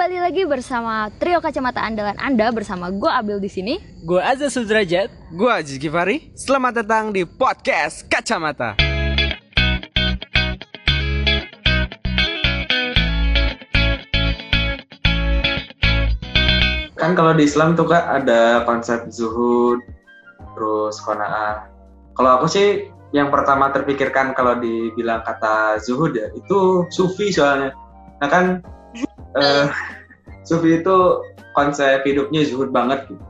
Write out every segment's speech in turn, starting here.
Kembali lagi bersama trio kacamata andalan Anda bersama gue Abil di sini. Gue Azza Sudrajat. Gue Aziz Gifari. Selamat datang di podcast Kacamata. Kan kalau di Islam tuh kak ada konsep zuhud, terus kona'ah. Kalau aku sih yang pertama terpikirkan kalau dibilang kata zuhud ya itu sufi soalnya. Nah kan uh, sufi itu konsep hidupnya zuhud banget gitu.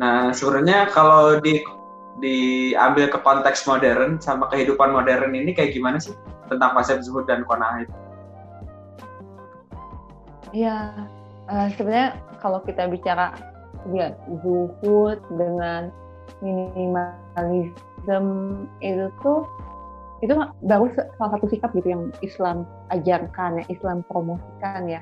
Nah sebenarnya kalau di diambil ke konteks modern sama kehidupan modern ini kayak gimana sih tentang konsep zuhud dan kona'ah itu? Iya, uh, sebenarnya kalau kita bicara ya zuhud dengan minimalism itu tuh itu baru salah satu sikap gitu yang Islam ajarkan ya Islam promosikan ya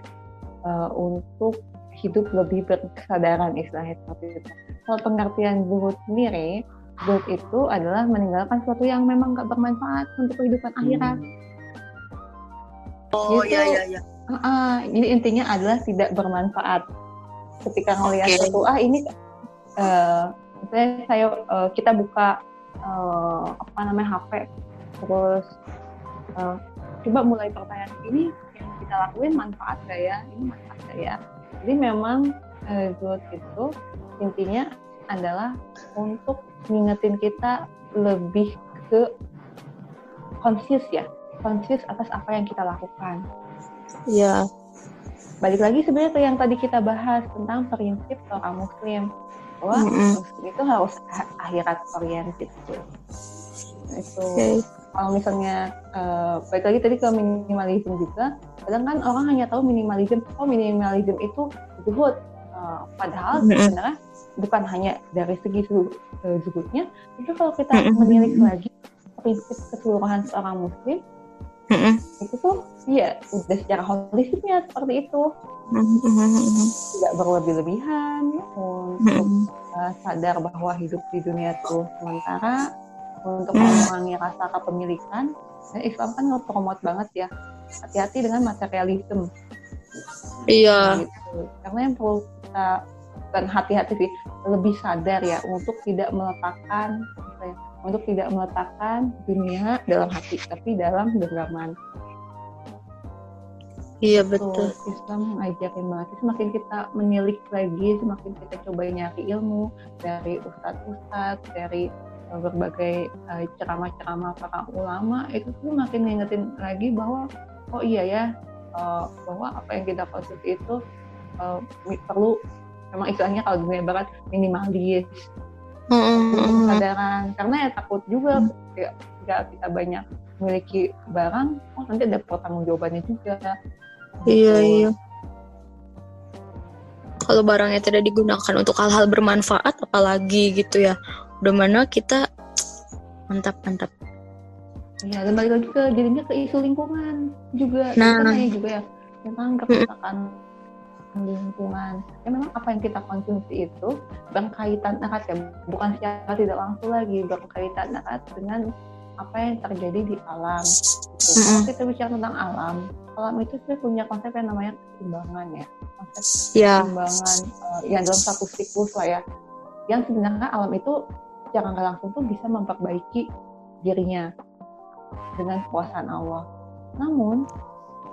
uh, untuk hidup lebih berkesadaran istilahnya seperti itu. Kalau pengertian zuhud sendiri, zuhud itu adalah meninggalkan sesuatu yang memang gak bermanfaat untuk kehidupan akhirat. Oh gitu. iya iya iya. Uh, uh, jadi intinya adalah tidak bermanfaat. Ketika ngelihat Okay. itu, ah ini, uh, misalnya saya uh, kita buka uh, apa namanya HP, terus uh, coba mulai pertanyaan ini kita lakuin manfaat gak ya? Ini manfaat gak ya? Jadi memang uh, zuhud itu intinya adalah untuk ngingetin kita lebih ke konsius ya, konsius atas apa yang kita lakukan Iya. balik lagi sebenarnya ke yang tadi kita bahas tentang prinsip seorang muslim bahwa Mm-mm. muslim itu harus akhirat oriented gitu. Itu. Oke. kalau misalnya eh, balik lagi tadi ke minimalism juga kadang kan orang hanya tahu minimalism oh minimalism itu zuhud. Eh, padahal sebenarnya bukan hanya dari segi eh, zuhudnya itu kalau kita menilik lagi prinsip keseluruhan seorang muslim itu tuh iya udah secara holistiknya seperti itu. Tidak berlebih-lebihan untuk Mm-mm. uh, sadar bahwa hidup di dunia itu sementara untuk Hmm. mengurangi rasa kepemilikan dan Islam kan nge-promote banget ya hati-hati dengan materialisme Iya. gitu. karena yang perlu kita bukan hati-hati sih lebih sadar ya untuk tidak meletakkan ya, untuk tidak meletakkan dunia dalam hati tapi dalam genggaman Iya Betul. betul. Islam ngajakin banget. Semakin kita menilik lagi, semakin kita coba nyari ilmu dari ustadz-ustadz, dari berbagai uh, ceramah-ceramah para ulama, itu tuh makin ngingetin lagi bahwa oh iya ya, uh, bahwa apa yang kita konsumsi itu uh, mi- perlu memang istilahnya kalau dunia barat minimalis kesadaran karena ya takut juga ketika ketika kita banyak memiliki barang oh nanti ada pertanggungjawabannya juga Iya Gitu. iya. Kalau barangnya tidak digunakan untuk hal-hal bermanfaat, apalagi gitu ya. Udah mana kita mantap mantap. Iya, dan balik lagi ke jadinya ke isu lingkungan juga. Nah. Kita nanya juga ya tentang kerusakan lingkungan. Ya memang apa yang kita konsumsi itu berkaitan erat ya, bukan secara tidak langsung lagi berkaitan erat dengan apa yang terjadi di alam. Gitu. Kalau Mm-mm. kita bicara tentang alam, alam itu sebenarnya punya konsep yang namanya keseimbangan ya. Konsep Ya. keseimbangan eh, yang dalam satu siklus lah ya. Yang sebenarnya alam itu secara nggak langsung tuh bisa memperbaiki dirinya dengan kekuasaan Allah. Namun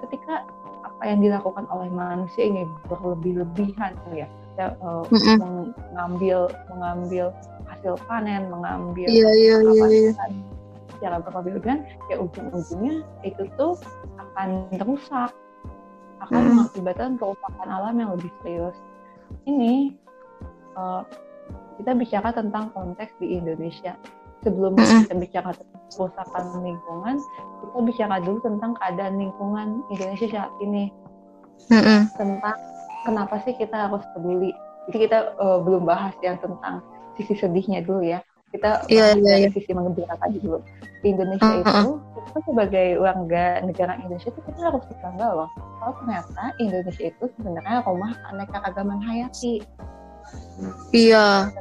ketika apa yang dilakukan oleh manusia ini berlebih-lebihan ya, ya, eh, Mm-mm. mengambil mengambil hasil panen, mengambil iya iya. iya. kapasitas secara berlebih-lebihan, ya ujung-ujungnya itu tuh akan rusak, akan Mm. mengakibatkan kerusakan alam yang lebih serius. Ini eh, kita bicara tentang konteks di Indonesia. Sebelum kita bicara tentang kerusakan lingkungan, kita bicara dulu tentang keadaan lingkungan Indonesia saat ini Mm-mm. tentang kenapa sih kita harus peduli. Jadi kita eh, belum bahas yang tentang sisi sedihnya dulu ya. Kita bahas iya, dari iya. sisi mengembirakan dulu. Di Indonesia Uh, uh, itu, kita sebagai warga negara Indonesia itu kita harus bangga loh. Kalau ternyata Indonesia itu sebenarnya rumah keanekaragaman hayati Iya.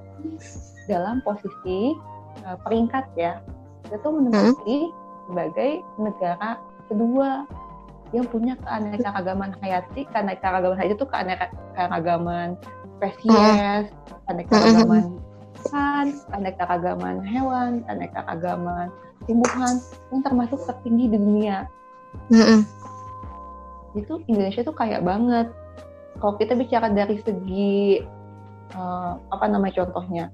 dalam posisi eh, peringkat ya. Kita tuh menempati sebagai negara kedua yang punya keanekaragaman hayati keanekaragaman hayati itu keanekaragaman spesies keanekaragaman ikan keanekaragaman hewan keanekaragaman tumbuhan yang termasuk tertinggi di dunia Mm-mm. itu Indonesia tuh kaya banget kalau kita bicara dari segi eh, apa nama contohnya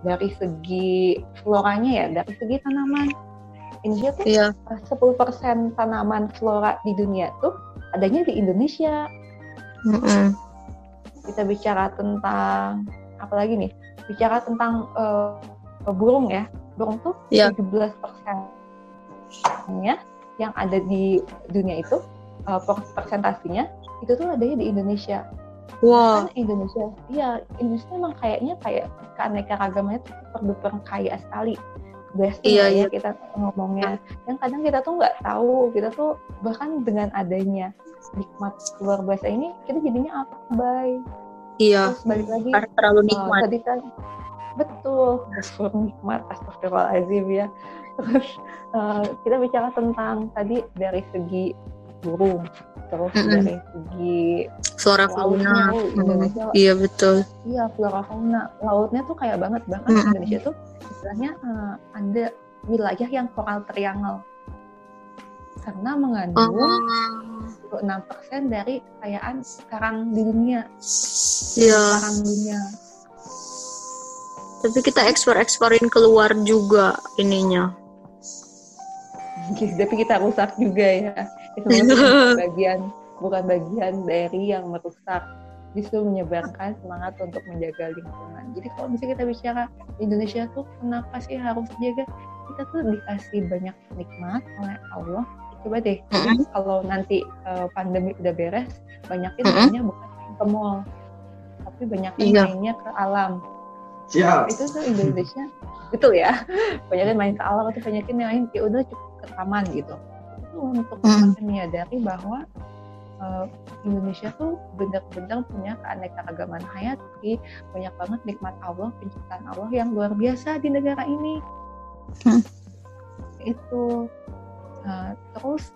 dari segi floranya ya dari segi tanaman Indonesia tuh Iya. eh, 10% tanaman flora di dunia tuh adanya di Indonesia Mm-mm. kita bicara tentang apa lagi nih bicara tentang eh, burung ya burung tuh Iya. 17 persennya yang ada di dunia itu per- persentasinya itu tuh adanya di Indonesia Wah. kan Indonesia iya Indonesia emang kayaknya kayak keanekaragamannya tuh super duper kaya sekali best Iya, ya iya. kita ngomongnya yang kadang kita tuh nggak tahu kita tuh bahkan dengan adanya nikmat luar biasa ini kita jadinya abai Iya. terus balik lagi Karena terlalu eh, nikmat. tadi kan betul betul nikmat astagfirullahaladzim ya terus eh, kita bicara tentang tadi dari segi burung terus Mm-mm. dari segi Flora lautnya fauna. Mm. Indonesia Iya betul. Iya, flora fauna. Lautnya tuh kayak banget. Bahkan Mm-mm. Indonesia tuh istilahnya eh, ada wilayah yang coral triangle. Karena mengandung Oh. 26% dari kekayaan karang di dunia. Iya. Karang dunia. Tapi kita ekspor-eksporin keluar juga ininya. Tapi kita rusak juga ya. Itu bukan bagian bukan bagian dari yang merusak. Justru menyebarkan semangat untuk menjaga lingkungan. Jadi kalau misalnya kita bicara Indonesia tuh kenapa sih harus jaga? Kita tuh dikasih banyak nikmat oleh Allah. Coba deh, Mm-mm. kalau nanti eh, pandemi udah beres, banyakin Mm-mm. mainnya bukan main ke mall, tapi banyakin Iya. mainnya ke alam. Siap. Itu tuh Indonesia, betul ya. Banyakin main ke alam atau banyakin main ya udah cukup ke taman gitu. Itu untuk Mm. semakin menyadari bahwa eh, Indonesia tuh benar-benar punya keanekaragaman hayati, banyak banget nikmat Allah, penciptaan Allah yang luar biasa di negara ini. Hmm. Itu Nah, terus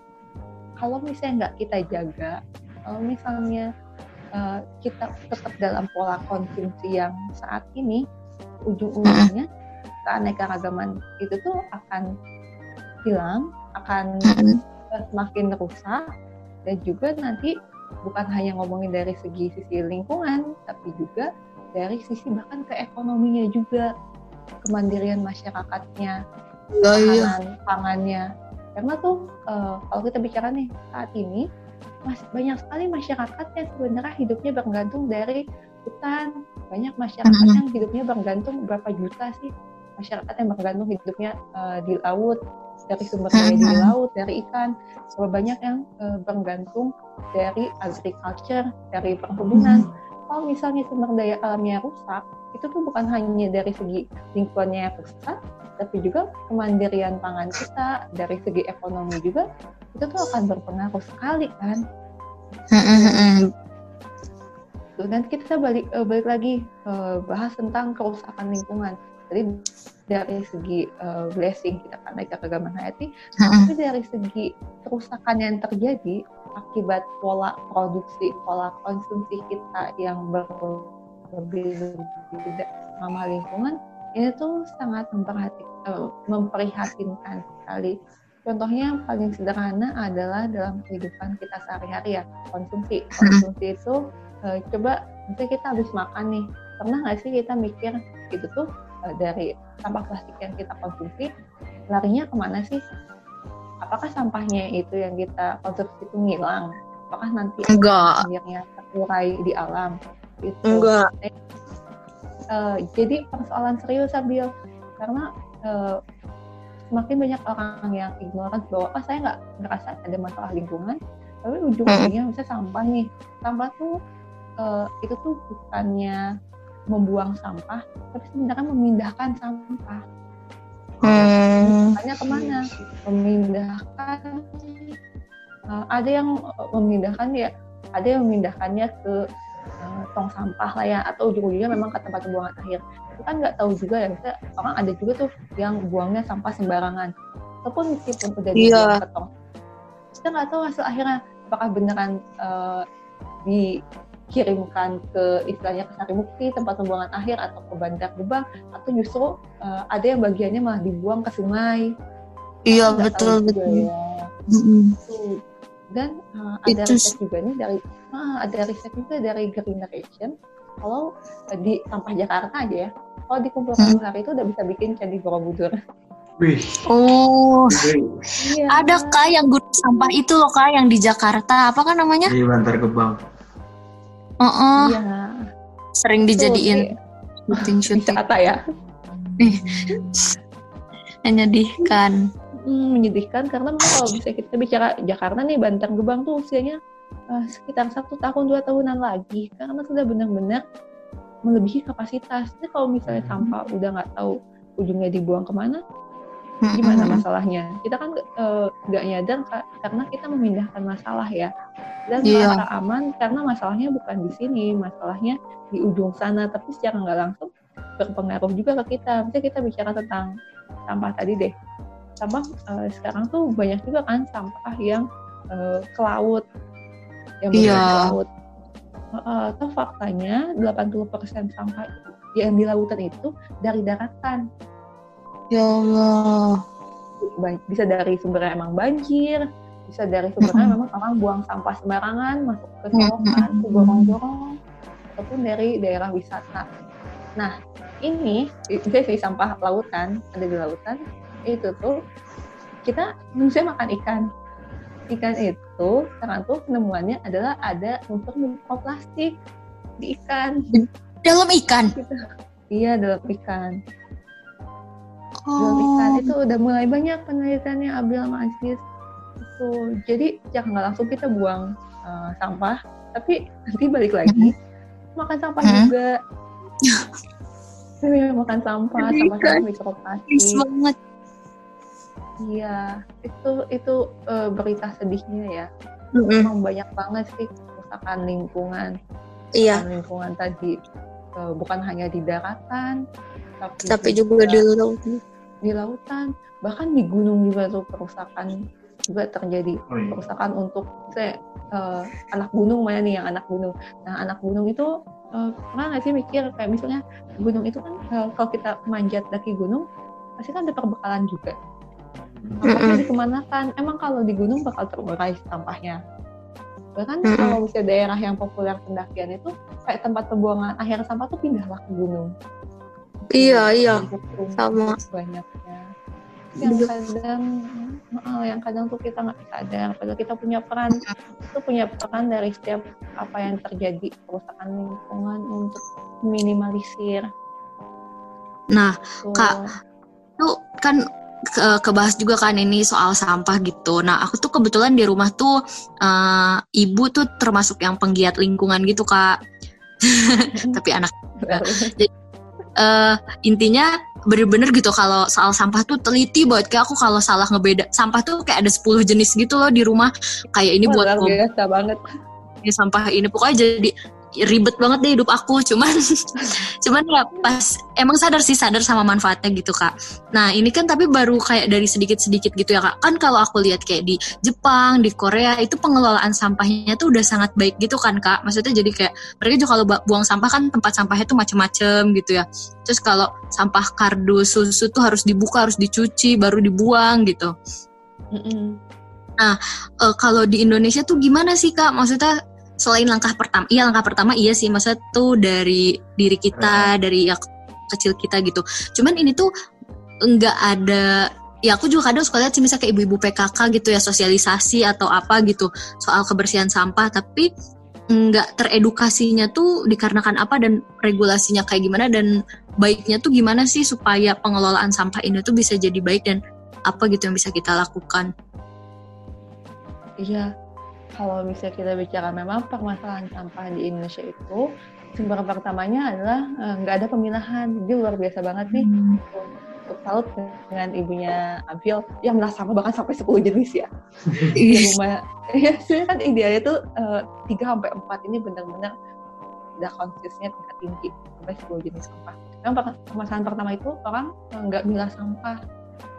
kalau misalnya nggak kita jaga, kalau misalnya eh, kita tetap dalam pola konsumsi yang saat ini, ujung-ujungnya keanekaragaman itu tuh akan hilang, akan semakin rusak, dan juga nanti bukan hanya ngomongin dari segi sisi lingkungan, tapi juga dari sisi bahkan ke ekonominya juga, kemandirian masyarakatnya, Iya iya. ketahanan pangannya. Karena tuh eh, kalau kita bicara nih saat ini mas- banyak sekali masyarakat yang sebenarnya hidupnya bergantung dari hutan. Banyak masyarakat yang hidupnya bergantung berapa juta sih masyarakat yang bergantung hidupnya eh, di laut dari sumber daya di Mhm. laut dari ikan. Berapa banyak yang eh, bergantung dari agriculture dari perkebunan. Kalau misalnya sumber daya alamnya rusak, itu tuh bukan hanya dari segi lingkungannya yang rusak, tapi juga kemandirian pangan kita dari segi ekonomi juga itu tuh akan berpengaruh sekali kan. Mm-mm-mm. Tuh, nanti kita balik eh, balik lagi bahas tentang kerusakan lingkungan. Jadi dari segi eh, blessing kita kan naik keagamaan hayati, tapi dari segi kerusakan yang terjadi akibat pola produksi, pola konsumsi kita yang berbeda sama lingkungan, ini tuh sangat memperhati, eh, memprihatinkan sekali. Contohnya yang paling sederhana adalah dalam kehidupan kita sehari-hari ya, konsumsi. Konsumsi itu eh, coba nanti kita habis makan nih, pernah nggak sih kita mikir itu tuh dari sampah plastik yang kita konsumsi larinya ke mana sih? Apakah sampahnya itu yang kita konsumsi itu ngilang? Apakah nanti Enggak. akhirnya terurai di alam? Gitu. Enggak. Eh, jadi persoalan serius sambil karena eh, semakin banyak orang yang ignoran bahwa ah saya nggak ngerasa ada masalah lingkungan, tapi ujung-ujungnya misalnya sampah nih, sampah tuh eh, itu tuh bukannya membuang sampah, tapi sebenarnya memindahkan sampah. Hmm. Ke mana? Memindahkan eh, ada yang eh, memindahkan ya, ada yang memindahkannya ke eh, tong sampah lah ya, atau ujung-ujungnya memang ke tempat pembuangan akhir. Itu kan nggak tahu juga ya, misalnya orang ada juga tuh yang buangnya sampah sembarangan. Ataupun meskipun udah dibuang ke tong, kita nggak tahu hasil akhirnya apakah beneran eh, dikirimkan ke istilahnya ke Sarimukti tempat pembuangan akhir atau ke Bantar Gebang atau justru eh, ada yang bagiannya malah dibuang ke sungai Iya Nggak betul betul. ya. Dan uh, ada Itu riset juga nih dari ah, ada riset juga dari Green Generation kalau uh, di sampah Jakarta aja ya kalau dikumpulkan Hmm. hari itu udah bisa bikin candi Borobudur Wih, Oh, iya ada kak yang gunung sampah itu loh kak yang di Jakarta. Apa kan namanya? di Bantar Gebang. Oh, iya. Sering dijadiin Tuh, syuting-syuting. wisata ya. Menyedihkan. Hmm, menyedihkan karena kalau bisa kita bicara Jakarta nih Bantar Gebang tuh usianya uh, sekitar satu tahun dua tahunan lagi. Karena sudah benar-benar melebihi kapasitas. Jadi kalau misalnya sampah udah nggak tahu ujungnya dibuang ke mana, gimana Mm-mm. masalahnya? Kita kan eh, nggak nyadar Kak, karena kita memindahkan masalah ya. Dan Iya. merasa aman karena masalahnya bukan di sini, masalahnya di ujung sana. Tapi secara nggak langsung berpengaruh juga ke kita. Misalnya kita bicara tentang sampah tadi deh. Sampah eh, sekarang tuh banyak juga kan sampah yang eh, ke laut, yang berada di laut. Eh, Atau faktanya 80% sampah yang di lautan itu dari daratan Ya Allah. Bisa dari sumbernya emang banjir, bisa dari sumbernya memang orang buang sampah sembarangan masuk ke selokan, ke gorong-gorong, ataupun dari daerah wisata. Nah, ini bisa sih sampah lautan ada di lautan itu tuh kita manusia makan ikan. Ikan itu sekarang tuh penemuannya adalah ada unsur mikroplastik di ikan. Dalam ikan. Iya dalam ikan. Oh. itu udah mulai banyak penelitiannya Abil sama Aziz itu jadi jangan nggak langsung kita buang uh, sampah tapi nanti balik lagi makan sampah Hmm. juga makan sampah Please mikroplastik banget. iya itu itu uh, berita sedihnya ya Mm-mm. memang banyak banget sih kerusakan lingkungan Iya. kerusakan lingkungan tadi Uh, bukan hanya di daratan tapi, Tapi juga di laut. Di lautan bahkan di gunung juga tuh kerusakan juga terjadi. Oh, iya. kerusakan untuk saya eh, anak gunung mana nih yang anak gunung? Nah anak gunung itu eh, pernah nggak sih mikir kayak misalnya gunung itu kan eh, kalau kita manjat daki gunung pasti kan ada perbekalan juga. Sampahnya dikemanakan? Emang kalau di gunung bakal terurai sampahnya. Bahkan kalau misalnya daerah yang populer pendakian itu kayak tempat pembuangan akhir sampah tuh pindahlah ke gunung Iya, iya. Rumput Sama. banyaknya yang kadang yang kadang tuh kita nggak sadar padahal kita punya peran itu punya peran dari setiap apa yang terjadi kerusakan lingkungan untuk minimalisir Nah, Tuh. Kak, itu kan ke- kebahas juga kan ini soal sampah gitu. Nah, aku tuh kebetulan di rumah tuh eh, ibu tuh termasuk yang penggiat lingkungan gitu, Kak. Tapi anak eh intinya bener-bener gitu kalau soal sampah tuh teliti banget. Kayak aku kalau salah ngebeda sampah tuh kayak ada 10 jenis gitu loh di rumah. Kayak ini Wah, buat biasa banget. Ini sampah ini. Pokoknya jadi ribet banget deh hidup aku cuman cuman ya pas emang sadar sih sadar sama manfaatnya gitu kak. Nah ini kan tapi baru kayak dari sedikit sedikit gitu ya kak. Kan kalau aku lihat kayak di Jepang di Korea itu pengelolaan sampahnya tuh udah sangat baik gitu kan kak. Maksudnya jadi kayak mereka juga kalau buang sampah kan tempat sampahnya tuh macem-macem gitu ya. Terus kalau sampah kardus susu tuh harus dibuka harus dicuci baru dibuang gitu. Mm-mm. Eh, kalau di Indonesia tuh gimana sih kak? Maksudnya selain langkah pertama, iya langkah pertama iya sih, maksudnya tuh dari diri kita, dari ya kecil kita gitu. Cuman ini tuh nggak ada, ya aku juga kadang suka lihat sih misalnya kayak ibu-ibu PKK gitu ya sosialisasi atau apa gitu soal kebersihan sampah, tapi nggak teredukasinya tuh dikarenakan apa dan regulasinya kayak gimana dan baiknya tuh gimana sih supaya pengelolaan sampah ini tuh bisa jadi baik dan apa gitu yang bisa kita lakukan. Iya, kalau misalnya kita bicara memang permasalahan sampah di Indonesia itu sumber pertamanya adalah eh, nggak ada pemilahan. Jadi luar biasa banget nih untuk salut dengan ibunya Abil yang milah sampah bahkan sampai 10 jenis ya. Di rumah ya sebenarnya kan idealnya tuh eh, 3 sampai 4 ini benar-benar udah konsisten tingkat tinggi sampai 10 jenis sampah. Per- permasalahan pertama itu orang eh, nggak milah sampah.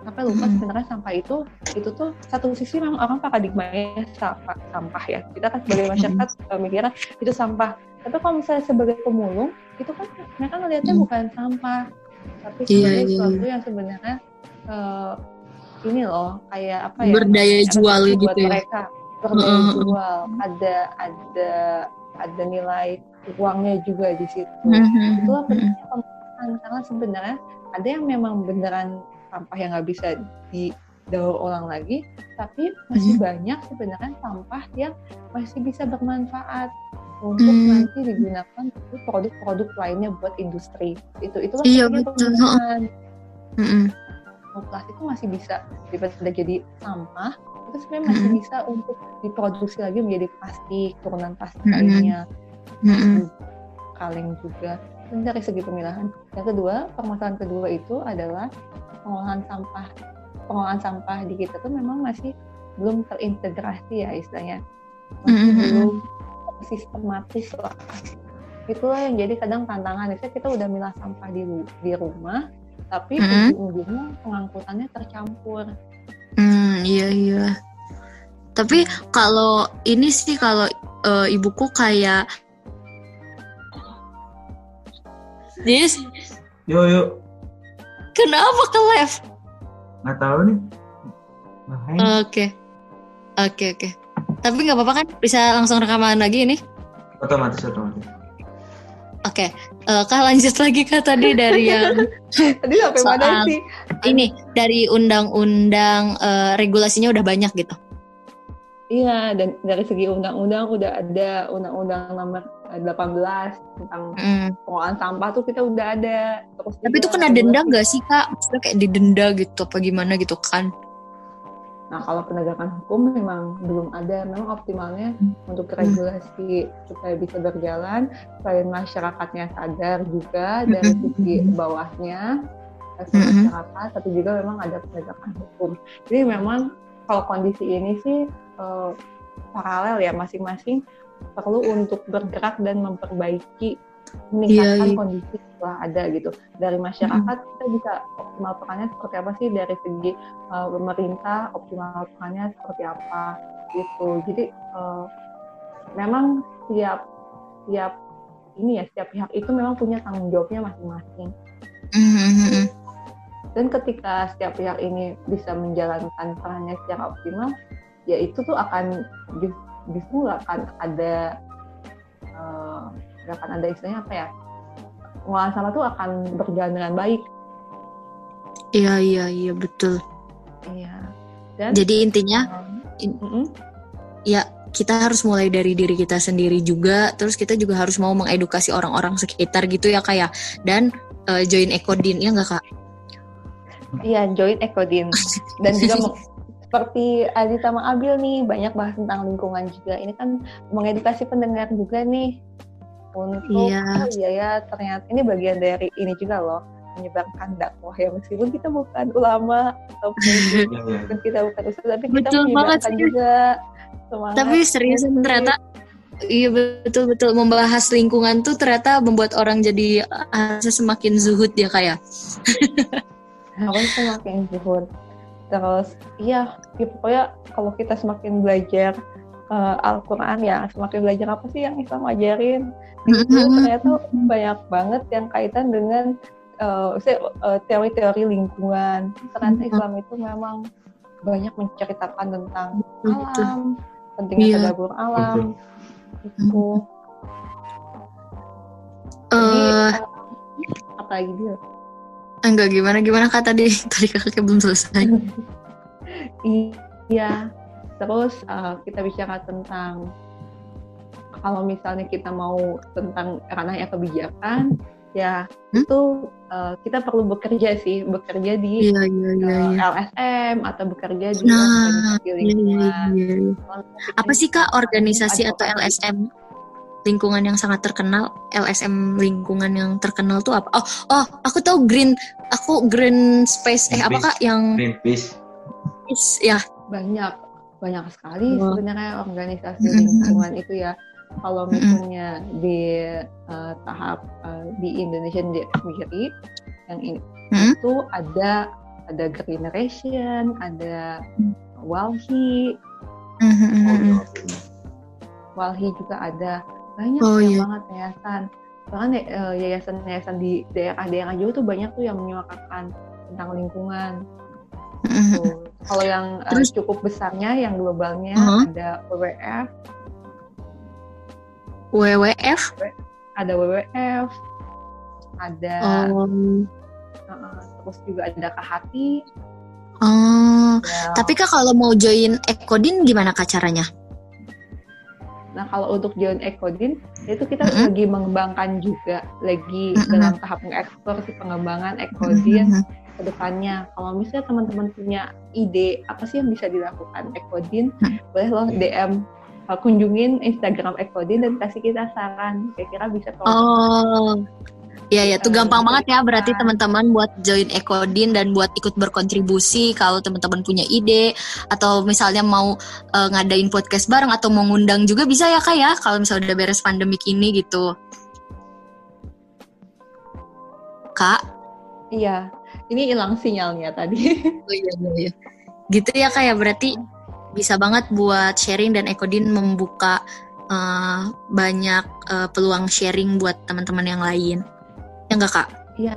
Sampai lupa sebenarnya sampah itu itu tuh satu sisi memang orang paradigmanya sampah sampah ya. Kita kan sebagai masyarakat eh, mikirnya itu sampah. Tapi kalau misalnya sebagai pemulung itu kan mereka ngelihatnya Mm. bukan sampah. Tapi Iya, sebagai iya. sesuatu yang sebenarnya eh, ini loh kayak apa ya Berdaya jual gitu buat ya. mereka. Berdaya Mm-mm. jual. Ada ada ada nilai uangnya juga di situ. Mhm, itulah pentingnya pemerintahan. Karena sebenarnya ada yang memang beneran sampah yang nggak bisa didaur ulang lagi tapi masih Mhm. banyak sebenarnya sampah yang masih bisa bermanfaat untuk Hmm. nanti digunakan untuk produk-produk lainnya buat industri itu Iya, pentingnya betul. pemerintahan Mhm. Oh, plastik itu masih bisa daripada jadi sampah itu sebenarnya masih Mhm. bisa untuk diproduksi lagi menjadi plastik turunan plastik Mhm. lainnya Mhm. kaleng juga dari segi pemilahan yang kedua permasalahan kedua itu adalah pengolahan sampah pengolahan sampah di kita tuh memang masih belum terintegrasi ya istilahnya masih Mhm. belum sistematis lah itulah yang jadi kadang tantangan misalnya kita udah milah sampah di di rumah tapi Mhm. ujung-ujungnya pengangkutannya tercampur Hmm, iya iya. Tapi kalau ini sih kalau eh, ibuku kayak Dis, Yuk yuk, kenapa ke left? nggak tahu nih. Oke. Oke, oke. Tapi nggak apa-apa kan? Bisa langsung rekaman lagi ini? otomatis otomatis. Oke. Eh, Kak lanjut lagi Kak tadi dari yang tadi sampai mana Soal- sih ini dari undang-undang eh, regulasinya udah banyak gitu. Iya, dan dari segi undang-undang udah ada undang-undang nomor 18 tentang Hmm. pengolahan sampah tuh kita udah ada. Terus Tapi itu kena denda nggak sih Kak? Maksudnya kayak didenda gitu apa gimana gitu kan? Nah, kalau penegakan hukum memang belum ada. Memang optimalnya untuk regulasi supaya bisa berjalan, selain masyarakatnya sadar juga dari Mm-mm. sisi bawahnya, dari Mm-mm. masyarakat, tapi juga memang ada penegakan hukum. Jadi memang kalau kondisi ini sih eh, paralel ya masing-masing perlu untuk bergerak dan memperbaiki meningkatkan Iya, iya. kondisi setelah ada gitu. Dari masyarakat kita bisa optimal perannya seperti apa sih? Dari segi uh, pemerintah optimal perannya seperti apa gitu. Jadi uh, memang setiap setiap ini ya setiap pihak itu memang punya tanggung jawabnya masing-masing. Mhm. dan ketika setiap pihak ini bisa menjalankan perannya secara optimal ya itu tuh akan jus- justru akan ada nggak akan ada istilahnya apa ya pengolahan sampah tuh akan berjalan dengan baik Iya iya iya betul. iya dan Jadi intinya um, in- mm-mm. ya kita harus mulai dari diri kita sendiri juga. Terus kita juga harus mau mengedukasi orang-orang sekitar gitu ya kayak dan eh, join Ekodin ya nggak kak? Iya, join Ekodin. Dan juga seperti Adita sama Abil nih, banyak bahas tentang lingkungan juga. Ini kan mengedukasi pendengar juga nih. Untuk, Iya. oh iya ya, ternyata ini bagian dari ini juga loh, menyebarkan dakwah ya. Meskipun kita bukan ulama, ataupun Iya, meskipun kita bukan ustaz, tapi kita Betul banget menyebarkan sih. juga semangat. Tapi serius ternyata iya betul betul membahas lingkungan tuh ternyata membuat orang jadi eh, semakin zuhud ya kayak. harus semakin zuhud terus iya ya pokoknya kalau kita semakin belajar eh, Al-Quran ya semakin belajar apa sih yang Islam ajarin? Itu ternyata banyak banget yang kaitan dengan eh, eh, teori-teori lingkungan. Ternyata Mhm. Islam itu memang banyak menceritakan tentang alam pentingnya Iya. tadabbur alam itu jadi Eh. eh, apa lagi dia enggak gimana gimana kak tadi tadi kakaknya belum selesai. Iya, terus uh, kita bicara tentang kalau misalnya kita mau tentang ranahnya kebijakan, ya Hmm? itu uh, kita perlu bekerja sih, bekerja di Iya iya iya. uh, iya. LSM atau bekerja di Nah, organisasi lingkungan. iya, iya. Apa sih kak organisasi atau. LSM lingkungan yang sangat terkenal? LSM lingkungan yang terkenal tuh apa? Oh oh aku tahu Green aku Green Space eh apa kak yang Greenpeace. ya Banyak, banyak sekali Wah. sebenarnya organisasi lingkungan itu ya. Kalau misalnya di uh, tahap uh, di Indonesia sendiri yang ini Hmm? itu ada ada Generation, ada Walhi, mhm, Oh, mhm. iya. Walhi juga ada banyak Oh, iya. banget yayasan. Bahkan ya, eh, yayasan-yayasan di daerah-daerah juga tuh banyak tuh yang menyuarakan tentang lingkungan. Mhm. Tuh. Kalau yang eh, Terus- cukup besarnya, yang globalnya Uh-huh. ada WWF, WWF. ada WWF, ada eh, terus juga ada Kahati. Oh. ada- Tapi kak kalau mau join Ekodin gimana kak caranya? Nah kalau untuk join Ekodin itu kita Mm-mm. lagi mengembangkan juga, lagi Mm-mm. dalam tahap mengeksplor si pengembangan Ekodin Mhm. ke depannya. Kalau misalnya teman-teman punya ide apa sih yang bisa dilakukan Ekodin, Hmm. boleh loh DM uh, kunjungin Instagram Ekodin dan kasih kita saran. Kira-kira bisa kalau Oh. Iya ya, tuh Eh, gampang banget ya berarti teman-teman buat join Ekodin dan buat ikut berkontribusi kalau teman-teman punya ide atau misalnya mau eh, ngadain podcast bareng atau mau ngundang juga bisa ya kak ya kalau misalnya udah beres pandemik ini gitu. Kak, Iya, ini hilang sinyalnya tadi. Oh iya iya iya. Gitu ya kak ya berarti bisa banget buat sharing dan Ekodin membuka eh, banyak eh, peluang sharing buat teman-teman yang lain. Ya enggak kak? Iya,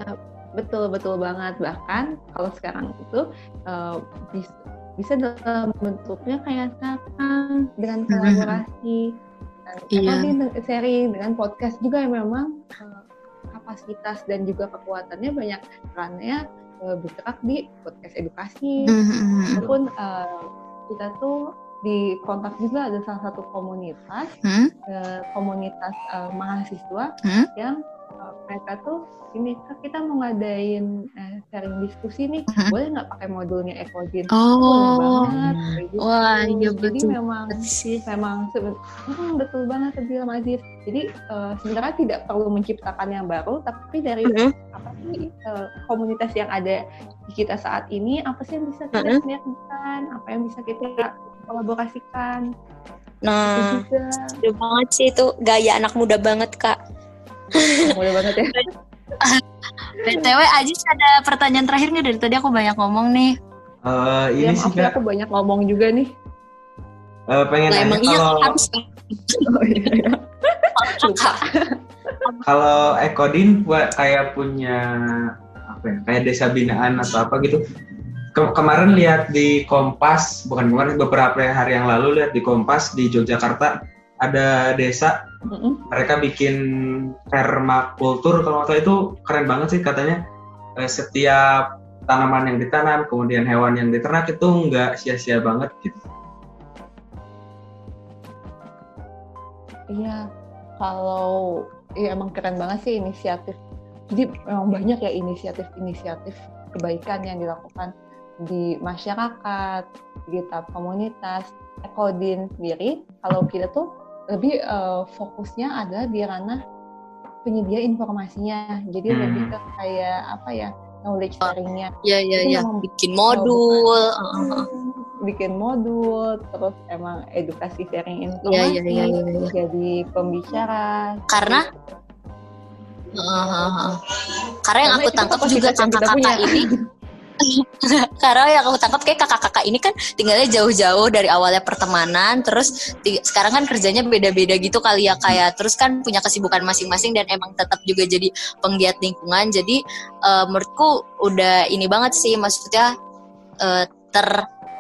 betul betul banget. Bahkan kalau sekarang itu uh, bisa, bisa dalam bentuknya kayak sekarang dengan Mhm. kolaborasi, dan Iya. Sharing dengan podcast juga yang memang uh, kapasitas dan juga kekuatannya banyak perannya uh, bergerak di podcast edukasi Mhm. ataupun uh, kita tuh di kontak juga ada salah satu komunitas Hmm? eh, komunitas eh, mahasiswa Hmm? yang eh, mereka tuh ini "Kak, kita mau ngadain eh, sharing diskusi nih Hmm. boleh nggak pakai modulnya Ecojin Oh. boleh banget gitu. Wah, iya jadi betul memang sih. memang hmm, betul banget tadi Aziz jadi eh, sebenarnya tidak perlu menciptakan yang baru tapi dari Mhm. apa sih eh, komunitas yang ada di kita saat ini apa sih yang bisa kita sinergikan apa yang bisa kita kolaborasikan Nah, seru banget sih itu gaya anak muda banget kak. Boleh banget ya BTW Ajis ada pertanyaan terakhir nggak dari tadi aku banyak ngomong nih. Eh, ya ini sih maaf ya kak, aku banyak ngomong juga nih eh, pengen Lah nanya emang iya kalau harus kan? oh, iya, iya. Kalau Ekodin buat kayak punya apa ya, kayak desa binaan atau apa gitu. Ke- kemarin lihat di Kompas, bukan kemarin beberapa hari yang lalu lihat di Kompas di Yogyakarta ada desa Mm-mm. mereka bikin permakultur kalau nggak salah itu keren banget sih katanya Eh, setiap tanaman yang ditanam kemudian hewan yang diternak itu nggak sia-sia banget gitu Iya, kalau ya emang keren banget sih inisiatif. Jadi memang banyak ya inisiatif-inisiatif kebaikan yang dilakukan di masyarakat, di tahap komunitas, Ekodin sendiri. Kalau kita tuh lebih eh, fokusnya adalah di ranah penyedia informasinya. Jadi Hmm. lebih ke kayak apa ya knowledge sharingnya. Iya iya Itu iya. memang Bikin modul. uh, uh, uh. bikin modul, terus emang edukasi sharing Iya informasi, iya iya iya. iya. jadi pembicara. Karena Uh, uh, uh. Karena yang Karena aku tangkap juga kakak-kakak ini karena yang aku tangkap kayak kakak-kakak ini kan tinggalnya jauh-jauh dari awalnya pertemanan terus sekarang kan kerjanya beda-beda gitu kali ya kayak terus kan punya kesibukan masing-masing dan emang tetap juga jadi penggiat lingkungan. Jadi eh, menurutku udah ini banget sih maksudnya eh, ter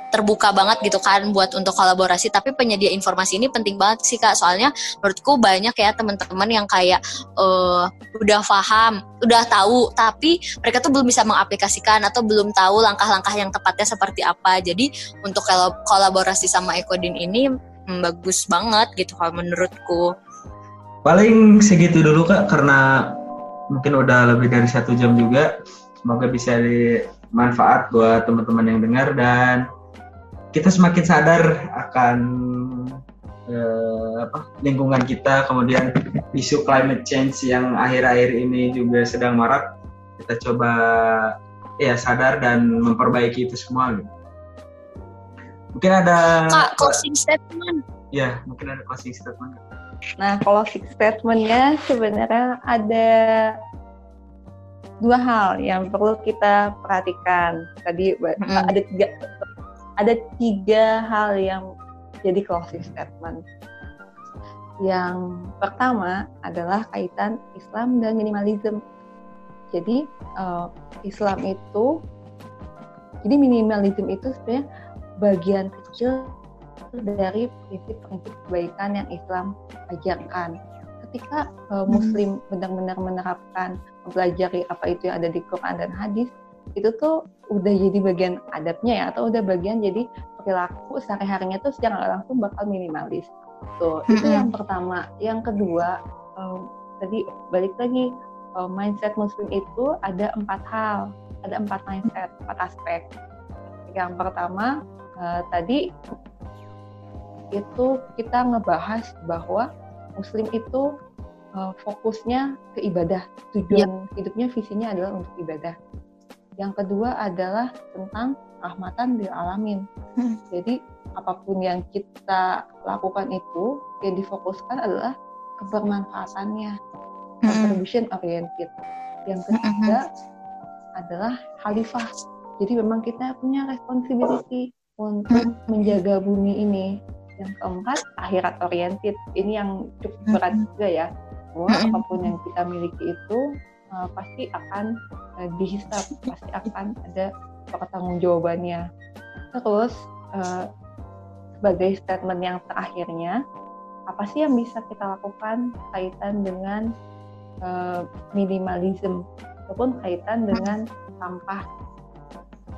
terbuka banget gitu kan buat untuk kolaborasi. Tapi penyedia informasi ini penting banget sih kak. Soalnya menurutku banyak ya teman-teman yang kayak eh, udah paham udah tahu tapi mereka tuh belum bisa mengaplikasikan atau belum tahu langkah-langkah yang tepatnya seperti apa. Jadi untuk kalau kolaborasi sama Ekodin ini hmm, bagus banget gitu kalau menurutku. Paling segitu dulu kak karena mungkin udah lebih dari satu jam juga. Semoga bisa dimanfaat buat teman-teman yang dengar dan kita semakin sadar akan eh, apa, lingkungan kita kemudian isu climate change yang akhir-akhir ini juga sedang marak kita coba ya sadar dan memperbaiki itu semua gitu. mungkin ada kak closing statement ya mungkin ada closing statement Nah, closing statement-nya sebenarnya ada dua hal yang perlu kita perhatikan. Tadi Mm-mm. ada tiga ada tiga hal yang jadi closing statement. Yang pertama adalah kaitan Islam dan minimalism. Jadi eh, Islam itu, jadi minimalism itu sebenarnya bagian kecil dari prinsip-prinsip kebaikan yang Islam ajarkan. Ketika eh, Muslim benar-benar menerapkan, mempelajari apa itu yang ada di Quran dan hadis, itu tuh udah jadi bagian adabnya ya, atau udah bagian jadi perilaku sehari-harinya tuh secara langsung bakal minimalis. Tuh, itu Mm-mm. yang pertama. Yang kedua, em, tadi balik lagi eh, mindset Muslim itu ada empat hal, ada empat mindset, empat aspek. Yang pertama eh, tadi itu kita ngebahas bahwa Muslim itu eh, fokusnya ke ibadah, tujuan hidupnya visinya adalah untuk ibadah. Yang kedua adalah tentang rahmatan bil alamin. Hmm. Jadi apa pun yang kita lakukan itu yang difokuskan adalah kebermanfaatannya, Mm-mm. contribution oriented. Yang ketiga adalah khalifah. Jadi memang kita punya responsibility untuk menjaga bumi ini. Yang keempat akhirat oriented. Ini yang cukup berat juga ya. Bahwa apa pun yang kita miliki itu uh, pasti akan uh, dihisap, pasti akan ada pertanggungjawabannya. Terus uh, sebagai statement yang terakhirnya, apa sih yang bisa kita lakukan kaitan dengan uh, minimalism ataupun kaitan dengan sampah?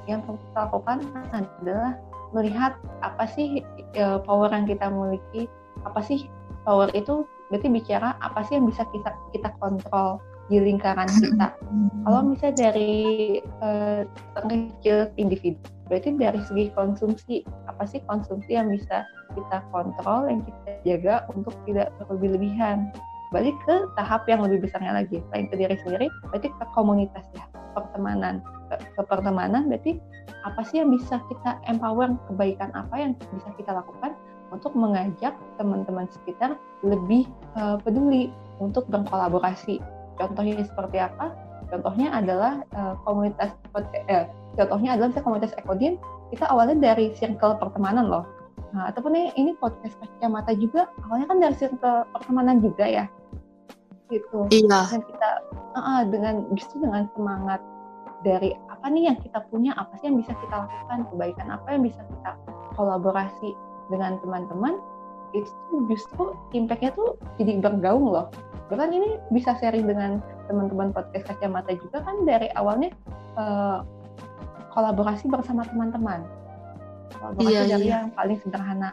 Yang kita lakukan adalah melihat apa sih uh, power yang kita miliki, apa sih power itu berarti bicara apa sih yang bisa kita kita kontrol di lingkaran kita. Kalau misalnya dari uh, kecil individu, berarti dari segi konsumsi apa sih konsumsi yang bisa kita kontrol yang kita jaga untuk tidak berlebih-lebihan balik ke tahap yang lebih besarnya lagi. Selain ke diri sendiri berarti ke komunitas ya pertemanan. Ke, ke pertemanan berarti apa sih yang bisa kita empower kebaikan apa yang bisa kita lakukan untuk mengajak teman-teman sekitar lebih uh, peduli untuk berkolaborasi contohnya seperti apa? Contohnya adalah uh, komunitas eh, contohnya adalah misalnya komunitas Ekodin kita awalnya dari circle pertemanan loh. Nah ataupun ini, ini podcast kacamata juga awalnya kan dari circle pertemanan juga ya gitu. Iya. dan kita uh, dengan justru dengan semangat dari apa nih yang kita punya apa sih yang bisa kita lakukan kebaikan apa yang bisa kita kolaborasi dengan teman-teman itu justru impactnya tuh jadi bergaung loh bahkan ini bisa sharing dengan teman-teman podcast kacamata juga kan dari awalnya uh, kolaborasi bersama teman-teman kolaborasi Iya, dari iya. yang paling sederhana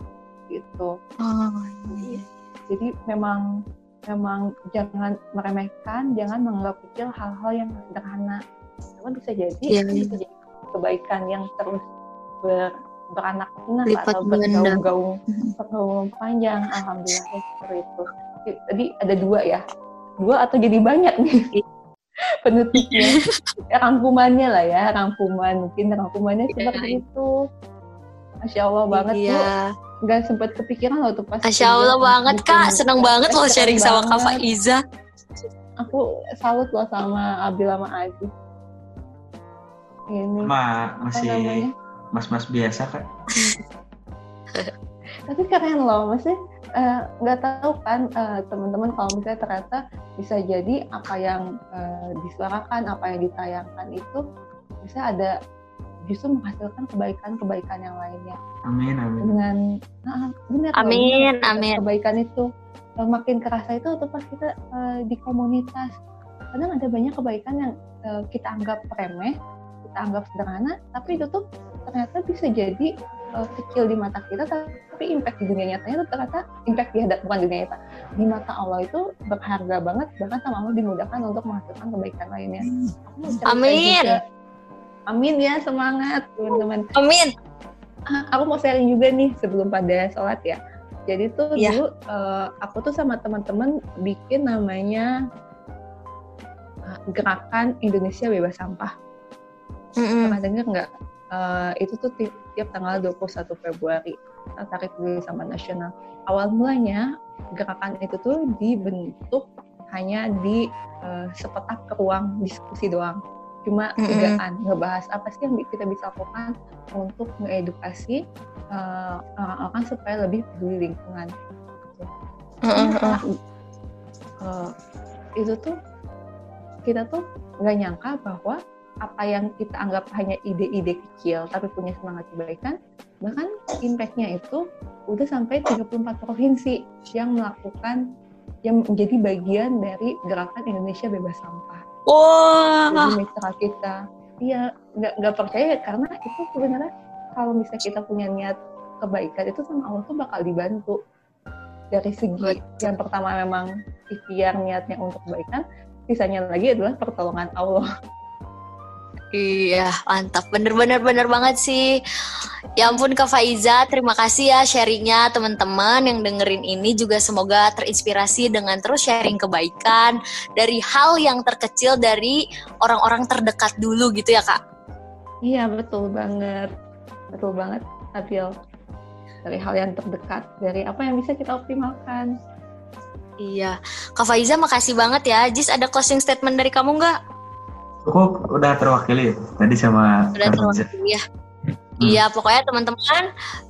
gitu Oh, iya. jadi memang memang jangan meremehkan jangan menganggap kecil hal-hal yang sederhana karena bisa jadi Iya, itu iya. bisa jadi kebaikan yang terus ber, beranak pinak Lipat atau bergaung-gaung bergaung panjang. Alhamdulillah seperti itu tadi ada dua ya? Dua atau jadi banyak nih? Penutupnya. Ya, rangkumannya lah ya rangkuman. Mungkin rangkumannya Iya. seperti itu. Masya Allah banget Iya. tuh nggak sempat kepikiran loh tuh pas Masya Allah banget kak, seneng banget loh sharing sama Kak. Faiza. aku salut loh sama Abil sama Aziz ini Ma, apa masih namanya mas-mas biasa kan? tapi keren loh maksudnya eh, nggak tahu kan eh, teman-teman kalau misalnya ternyata bisa jadi apa yang eh, disuarakan apa yang ditayangkan itu bisa ada justru menghasilkan kebaikan-kebaikan yang lainnya Amin, amin. dengan nah, benar loh, Amin, benar. amin. kebaikan itu makin kerasa itu waktu pas kita eh, di komunitas kadang ada banyak kebaikan yang eh, kita anggap remeh kita anggap sederhana tapi itu tuh ternyata bisa jadi eh, kecil di mata kita tapi impact di dunia nyatanya tuh ternyata impact di hadap bukan dunia nyata di mata Allah itu berharga banget bahkan sama Allah dimudahkan untuk menghasilkan kebaikan lainnya cerita Amin. juga. amin ya semangat teman-teman Amin. Ah, aku mau sharing juga nih sebelum pada sholat ya. Jadi tuh Iya. dulu eh, aku tuh sama teman-teman bikin namanya eh, gerakan Indonesia bebas sampah. Mm-mm. Pernah denger nggak? Eh, itu tuh ti- tiap tanggal 21 Februari. Tarik dulu sampah nasional. Awal mulanya gerakan itu tuh dibentuk hanya di uh, sepetak ke ruang diskusi doang. Cuma Mm-mm. tigaan ngebahas apa sih yang kita bisa lakukan untuk mengedukasi uh, orang-orang supaya lebih peduli lingkungan. Ternyata, uh, itu tuh kita tuh nggak nyangka bahwa apa yang kita anggap hanya ide-ide kecil tapi punya semangat kebaikan bahkan impactnya itu udah sampai 34 provinsi yang melakukan yang menjadi bagian dari gerakan Indonesia bebas sampah. Wah, Jadi mitra kita, iya nggak nggak percaya karena itu sebenarnya kalau misalnya kita punya niat kebaikan itu sama Allah tuh bakal dibantu dari segi Betul. yang pertama memang ikhtiar niatnya untuk kebaikan, sisanya lagi adalah pertolongan Allah. Iya, mantap. Bener-bener bener banget sih. Ya ampun Kak Faiza, terima kasih ya sharingnya teman-teman yang dengerin ini juga semoga terinspirasi dengan terus sharing kebaikan dari hal yang terkecil dari orang-orang terdekat dulu gitu ya Kak. Iya betul banget, betul banget, Abil. Dari hal yang terdekat, dari apa yang bisa kita optimalkan. Iya, Kak Faiza makasih banget ya. Jis ada closing statement dari kamu nggak? Cukup udah terwakili tadi sama Udah terwakili ya. Iya, pokoknya teman-teman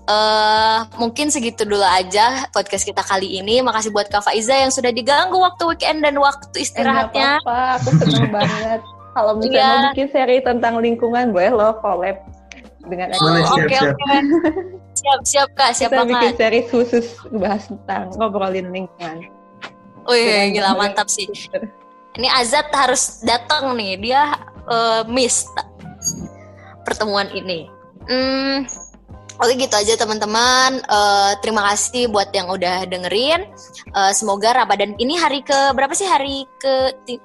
eh mungkin segitu dulu aja podcast kita kali ini. Makasih buat Kak Faiza yang sudah diganggu waktu weekend dan waktu Eh, nggak istirahatnya. apa-apa, aku seneng banget. Kalau misalnya Iya. mau bikin seri tentang lingkungan, boleh lo collab dengan aku. Boleh, siap, Oke, siap. oke. Siap, siap Kak, siap Kita bikin seri khusus bahas tentang ngobrolin lingkungan. Wih, gila mantap sih. Ini Azat harus datang nih, dia eh, miss pertemuan ini. Hmm, oke gitu aja teman-teman. Eh, terima kasih buat yang udah dengerin. Eh, semoga Ramadan ini hari ke berapa sih hari ke ti-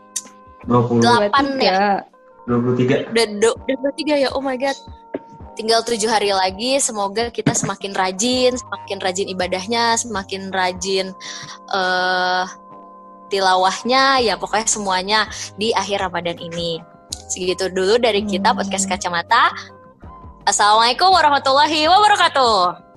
20, Delapan ya? 23. udah do- udah dua tiga ya? Oh my god. Tinggal tujuh hari lagi. Semoga kita semakin rajin, semakin rajin ibadahnya, semakin rajin eh tilawahnya, ya pokoknya semuanya di akhir Ramadan ini. Segitu dulu dari kita Hmm. podcast kacamata. Assalamualaikum warahmatullahi wabarakatuh.